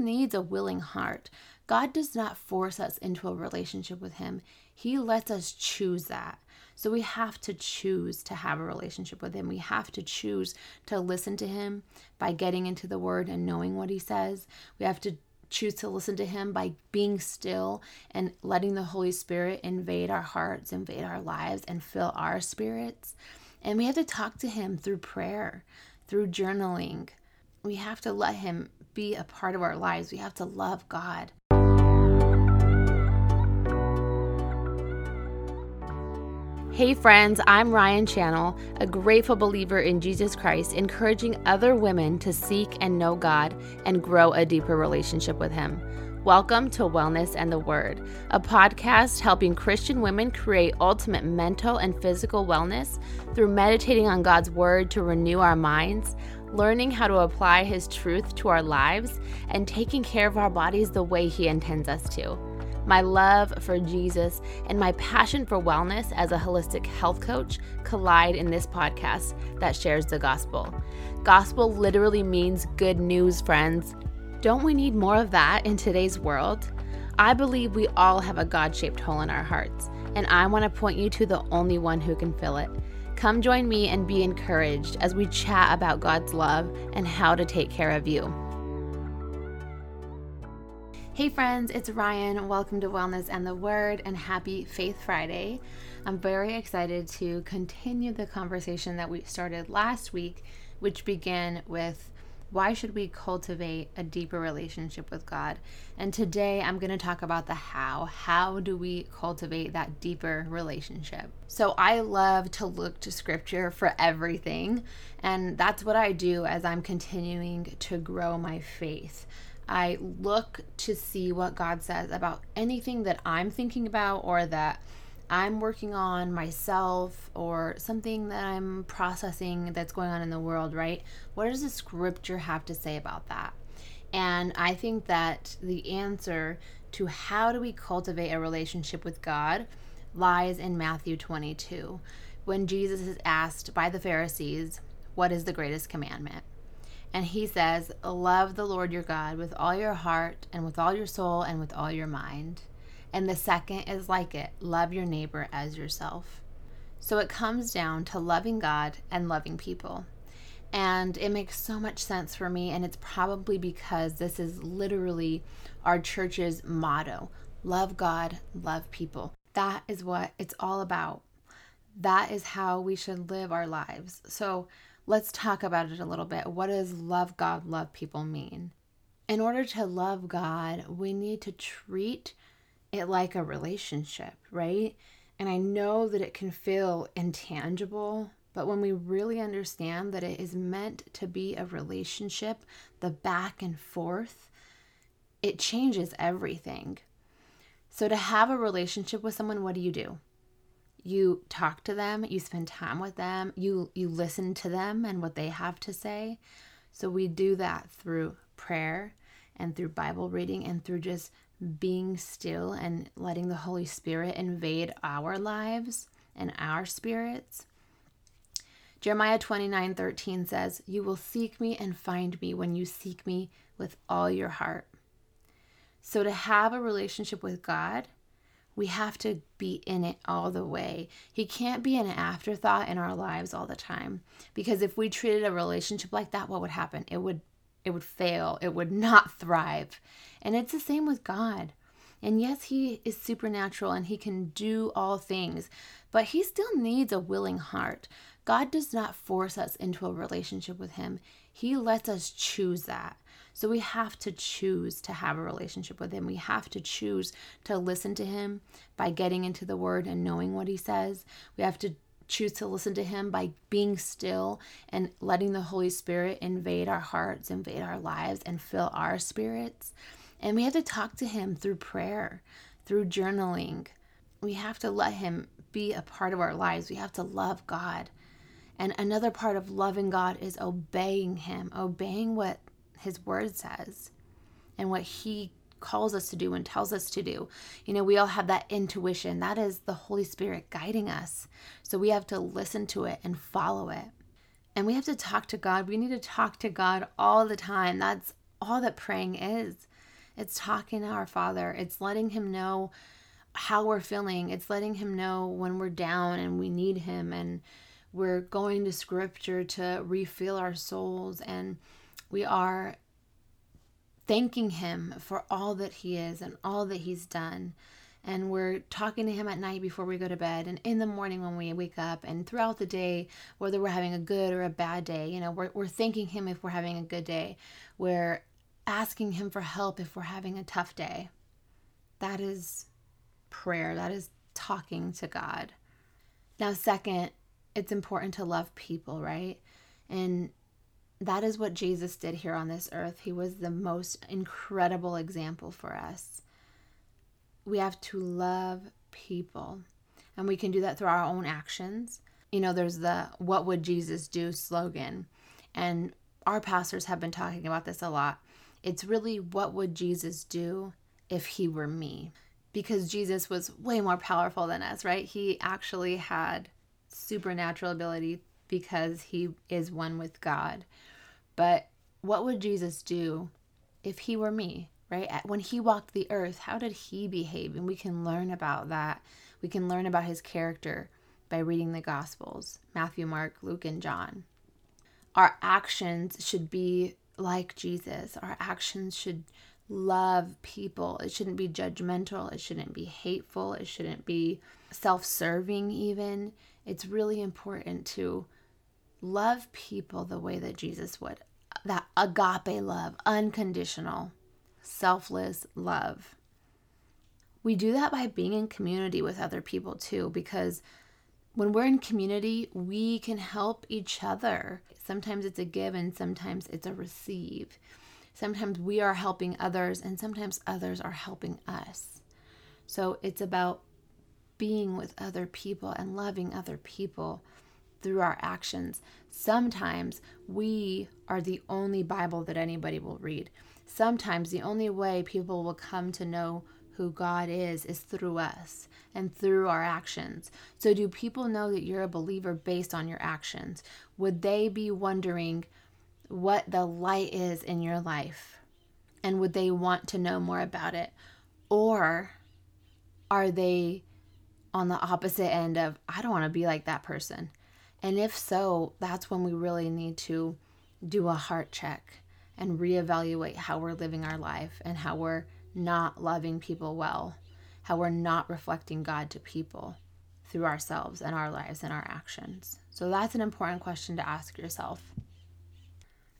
needs a willing heart. God does not force us into a relationship with Him, He lets us choose that. So we have to choose to have a relationship with Him. We have to choose to listen to Him by getting into the Word and knowing what He says. We have to choose to listen to Him by being still and letting the Holy Spirit invade our hearts, invade our lives, and fill our spirits. And we have to talk to Him through prayer, through journaling. We have to let Him be a part of our lives. We have to love God. Hey, friends, I'm Ryan Channel, a grateful believer in Jesus Christ, encouraging other women to seek and know God and grow a deeper relationship with Him. Welcome to Wellness and the Word, a podcast helping Christian women create ultimate mental and physical wellness through meditating on God's Word to renew our minds, learning how to apply His truth to our lives, and taking care of our bodies the way He intends us to. My love for Jesus and my passion for wellness as a holistic health coach collide in this podcast that shares the gospel. Gospel literally means good news, friends. Don't we need more of that in today's world? I believe we all have a God shaped hole in our hearts, and I want to point you to the only one who can fill it. Come join me and be encouraged as we chat about God's love and how to take care of you. Hey friends, it's Ryan. Welcome to Wellness and the Word and happy Faith Friday. I'm very excited to continue the conversation that we started last week, which began with why should we cultivate a deeper relationship with God? And today I'm going to talk about the how. How do we cultivate that deeper relationship? So I love to look to scripture for everything, and that's what I do as I'm continuing to grow my faith. I look to see what God says about anything that I'm thinking about or that I'm working on myself or something that I'm processing that's going on in the world, right? What does the scripture have to say about that? And I think that the answer to how do we cultivate a relationship with God lies in Matthew 22 when Jesus is asked by the Pharisees, What is the greatest commandment? And he says, Love the Lord your God with all your heart and with all your soul and with all your mind. And the second is like it love your neighbor as yourself. So it comes down to loving God and loving people. And it makes so much sense for me. And it's probably because this is literally our church's motto love God, love people. That is what it's all about. That is how we should live our lives. So let's talk about it a little bit. What does love God, love people mean? In order to love God, we need to treat it like a relationship, right? And I know that it can feel intangible, but when we really understand that it is meant to be a relationship, the back and forth, it changes everything. So, to have a relationship with someone, what do you do? you talk to them you spend time with them you you listen to them and what they have to say so we do that through prayer and through bible reading and through just being still and letting the holy spirit invade our lives and our spirits jeremiah 29 13 says you will seek me and find me when you seek me with all your heart so to have a relationship with god we have to be in it all the way. He can't be an afterthought in our lives all the time. Because if we treated a relationship like that, what would happen? It would it would fail. It would not thrive. And it's the same with God. And yes, he is supernatural and he can do all things, but he still needs a willing heart. God does not force us into a relationship with him. He lets us choose that. So we have to choose to have a relationship with Him. We have to choose to listen to Him by getting into the Word and knowing what He says. We have to choose to listen to Him by being still and letting the Holy Spirit invade our hearts, invade our lives, and fill our spirits. And we have to talk to Him through prayer, through journaling. We have to let Him be a part of our lives. We have to love God. And another part of loving God is obeying Him, obeying what his word says and what he calls us to do and tells us to do. You know, we all have that intuition. That is the Holy Spirit guiding us. So we have to listen to it and follow it. And we have to talk to God. We need to talk to God all the time. That's all that praying is. It's talking to our Father. It's letting Him know how we're feeling. It's letting Him know when we're down and we need Him. And we're going to Scripture to refill our souls. And we are thanking Him for all that He is and all that He's done. And we're talking to Him at night before we go to bed and in the morning when we wake up and throughout the day, whether we're having a good or a bad day. You know, we're, we're thanking Him if we're having a good day. We're asking Him for help if we're having a tough day. That is prayer, that is talking to God. Now, second, it's important to love people, right? And that is what Jesus did here on this earth. He was the most incredible example for us. We have to love people, and we can do that through our own actions. You know, there's the What Would Jesus Do slogan, and our pastors have been talking about this a lot. It's really what would Jesus do if he were me? Because Jesus was way more powerful than us, right? He actually had supernatural ability because he is one with God. But what would Jesus do if he were me, right? When he walked the earth, how did he behave? And we can learn about that. We can learn about his character by reading the Gospels Matthew, Mark, Luke, and John. Our actions should be like Jesus. Our actions should love people. It shouldn't be judgmental. It shouldn't be hateful. It shouldn't be self serving, even. It's really important to love people the way that Jesus would that agape love, unconditional, selfless love. We do that by being in community with other people too, because when we're in community, we can help each other. Sometimes it's a give and sometimes it's a receive. Sometimes we are helping others and sometimes others are helping us. So it's about being with other people and loving other people through our actions. Sometimes we are the only Bible that anybody will read. Sometimes the only way people will come to know who God is is through us and through our actions. So, do people know that you're a believer based on your actions? Would they be wondering what the light is in your life? And would they want to know more about it? Or are they on the opposite end of, I don't want to be like that person? And if so, that's when we really need to do a heart check and reevaluate how we're living our life and how we're not loving people well, how we're not reflecting God to people through ourselves and our lives and our actions. So that's an important question to ask yourself.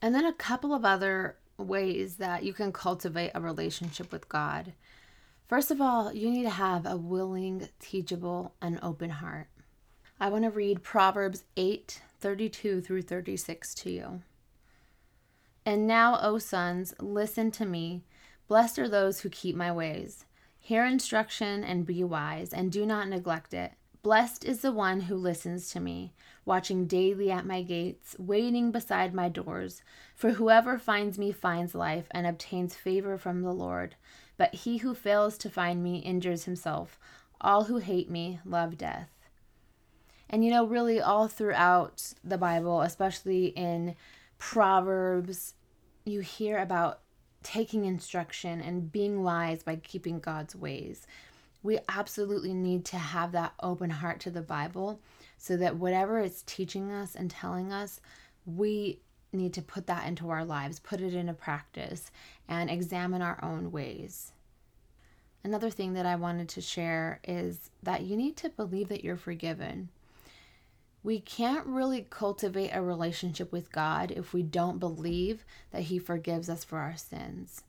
And then a couple of other ways that you can cultivate a relationship with God. First of all, you need to have a willing, teachable, and open heart. I want to read Proverbs 8 32 through 36 to you. And now, O sons, listen to me. Blessed are those who keep my ways. Hear instruction and be wise, and do not neglect it. Blessed is the one who listens to me, watching daily at my gates, waiting beside my doors. For whoever finds me finds life and obtains favor from the Lord. But he who fails to find me injures himself. All who hate me love death. And you know, really, all throughout the Bible, especially in Proverbs, you hear about taking instruction and being wise by keeping God's ways. We absolutely need to have that open heart to the Bible so that whatever it's teaching us and telling us, we need to put that into our lives, put it into practice, and examine our own ways. Another thing that I wanted to share is that you need to believe that you're forgiven we can't really cultivate a relationship with God if we don't believe that He forgives us for our sins.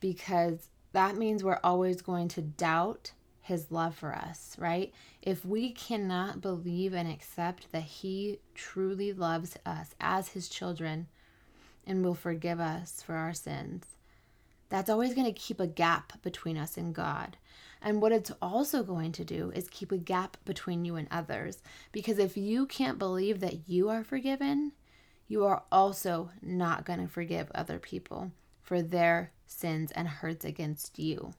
Because that means we're always going to doubt His love for us, right? If we cannot believe and accept that He truly loves us as His children and will forgive us for our sins, that's always going to keep a gap between us and God. And what it's also going to do is keep a gap between you and others. Because if you can't believe that you are forgiven, you are also not going to forgive other people for their sins and hurts against you.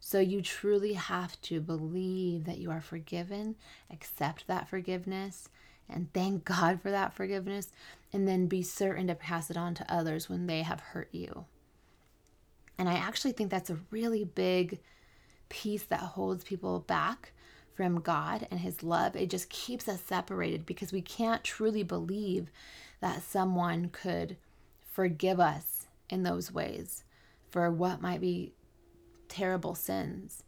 So you truly have to believe that you are forgiven, accept that forgiveness, and thank God for that forgiveness, and then be certain to pass it on to others when they have hurt you. And I actually think that's a really big piece that holds people back from God and His love. It just keeps us separated because we can't truly believe that someone could forgive us in those ways for what might be terrible sins.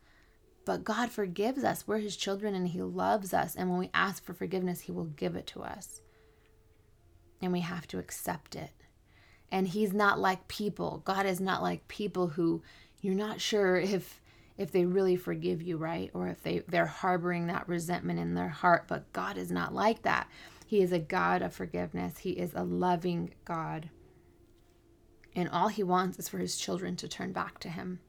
But God forgives us. We're His children and He loves us. And when we ask for forgiveness, He will give it to us. And we have to accept it. And He's not like people. God is not like people who you're not sure if if they really forgive you, right? Or if they, they're harboring that resentment in their heart. But God is not like that. He is a God of forgiveness, He is a loving God. And all He wants is for His children to turn back to Him.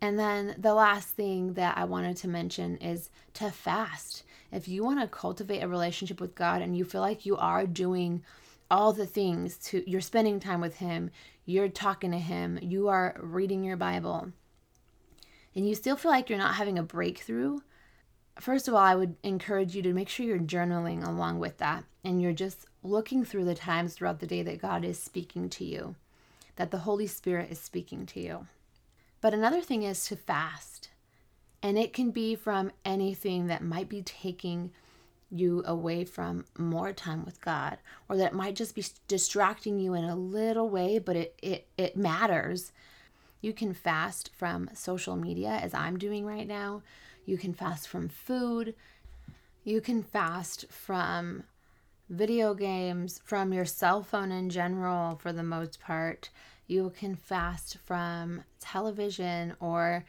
And then the last thing that I wanted to mention is to fast. If you want to cultivate a relationship with God and you feel like you are doing all the things to you're spending time with him, you're talking to him, you are reading your Bible, and you still feel like you're not having a breakthrough, first of all, I would encourage you to make sure you're journaling along with that and you're just looking through the times throughout the day that God is speaking to you, that the Holy Spirit is speaking to you. But another thing is to fast. And it can be from anything that might be taking you away from more time with God, or that might just be distracting you in a little way, but it, it, it matters. You can fast from social media, as I'm doing right now. You can fast from food. You can fast from video games, from your cell phone in general, for the most part. You can fast from television or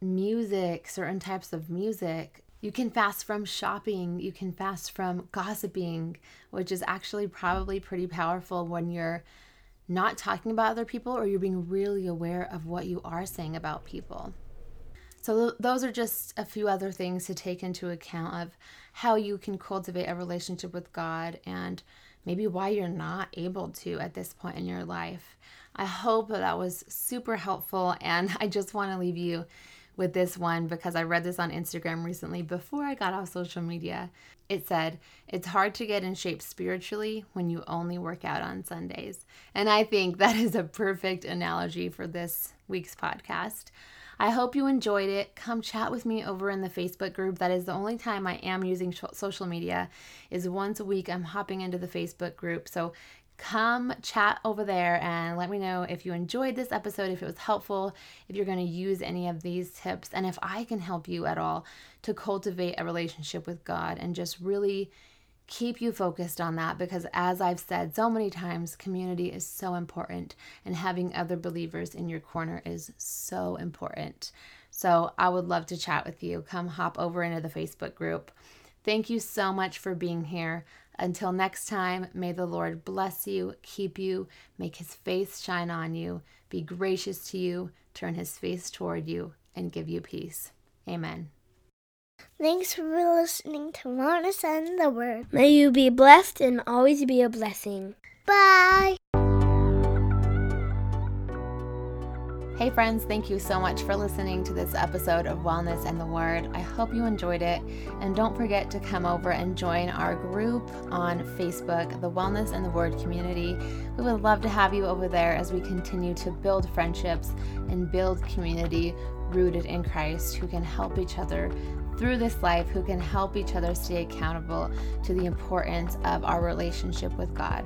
music, certain types of music. You can fast from shopping. You can fast from gossiping, which is actually probably pretty powerful when you're not talking about other people or you're being really aware of what you are saying about people. So, those are just a few other things to take into account of how you can cultivate a relationship with God and maybe why you're not able to at this point in your life. I hope that, was super helpful, and I just want to leave you with this one because I read this on Instagram recently before I got off social media. It said, It's hard to get in shape spiritually when you only work out on Sundays. And I think that is a perfect analogy for this week's podcast. I hope you enjoyed it. Come chat with me over in the Facebook group. That is the only time I am using social media is once a week I'm hopping into the Facebook group. So come chat over there and let me know if you enjoyed this episode, if it was helpful, if you're going to use any of these tips, and if I can help you at all to cultivate a relationship with God and just really keep you focused on that because as I've said so many times, community is so important and having other believers in your corner is so important. So I would love to chat with you. Come hop over into the Facebook group. Thank you so much for being here. Until next time, may the Lord bless you, keep you, make his face shine on you, be gracious to you, turn his face toward you, and give you peace. Amen. Thanks for listening to Wellness and the Word. May you be blessed and always be a blessing. Bye. Hey, friends, thank you so much for listening to this episode of Wellness and the Word. I hope you enjoyed it. And don't forget to come over and join our group on Facebook, the Wellness and the Word community. We would love to have you over there as we continue to build friendships and build community rooted in Christ who can help each other through this life, who can help each other stay accountable to the importance of our relationship with God.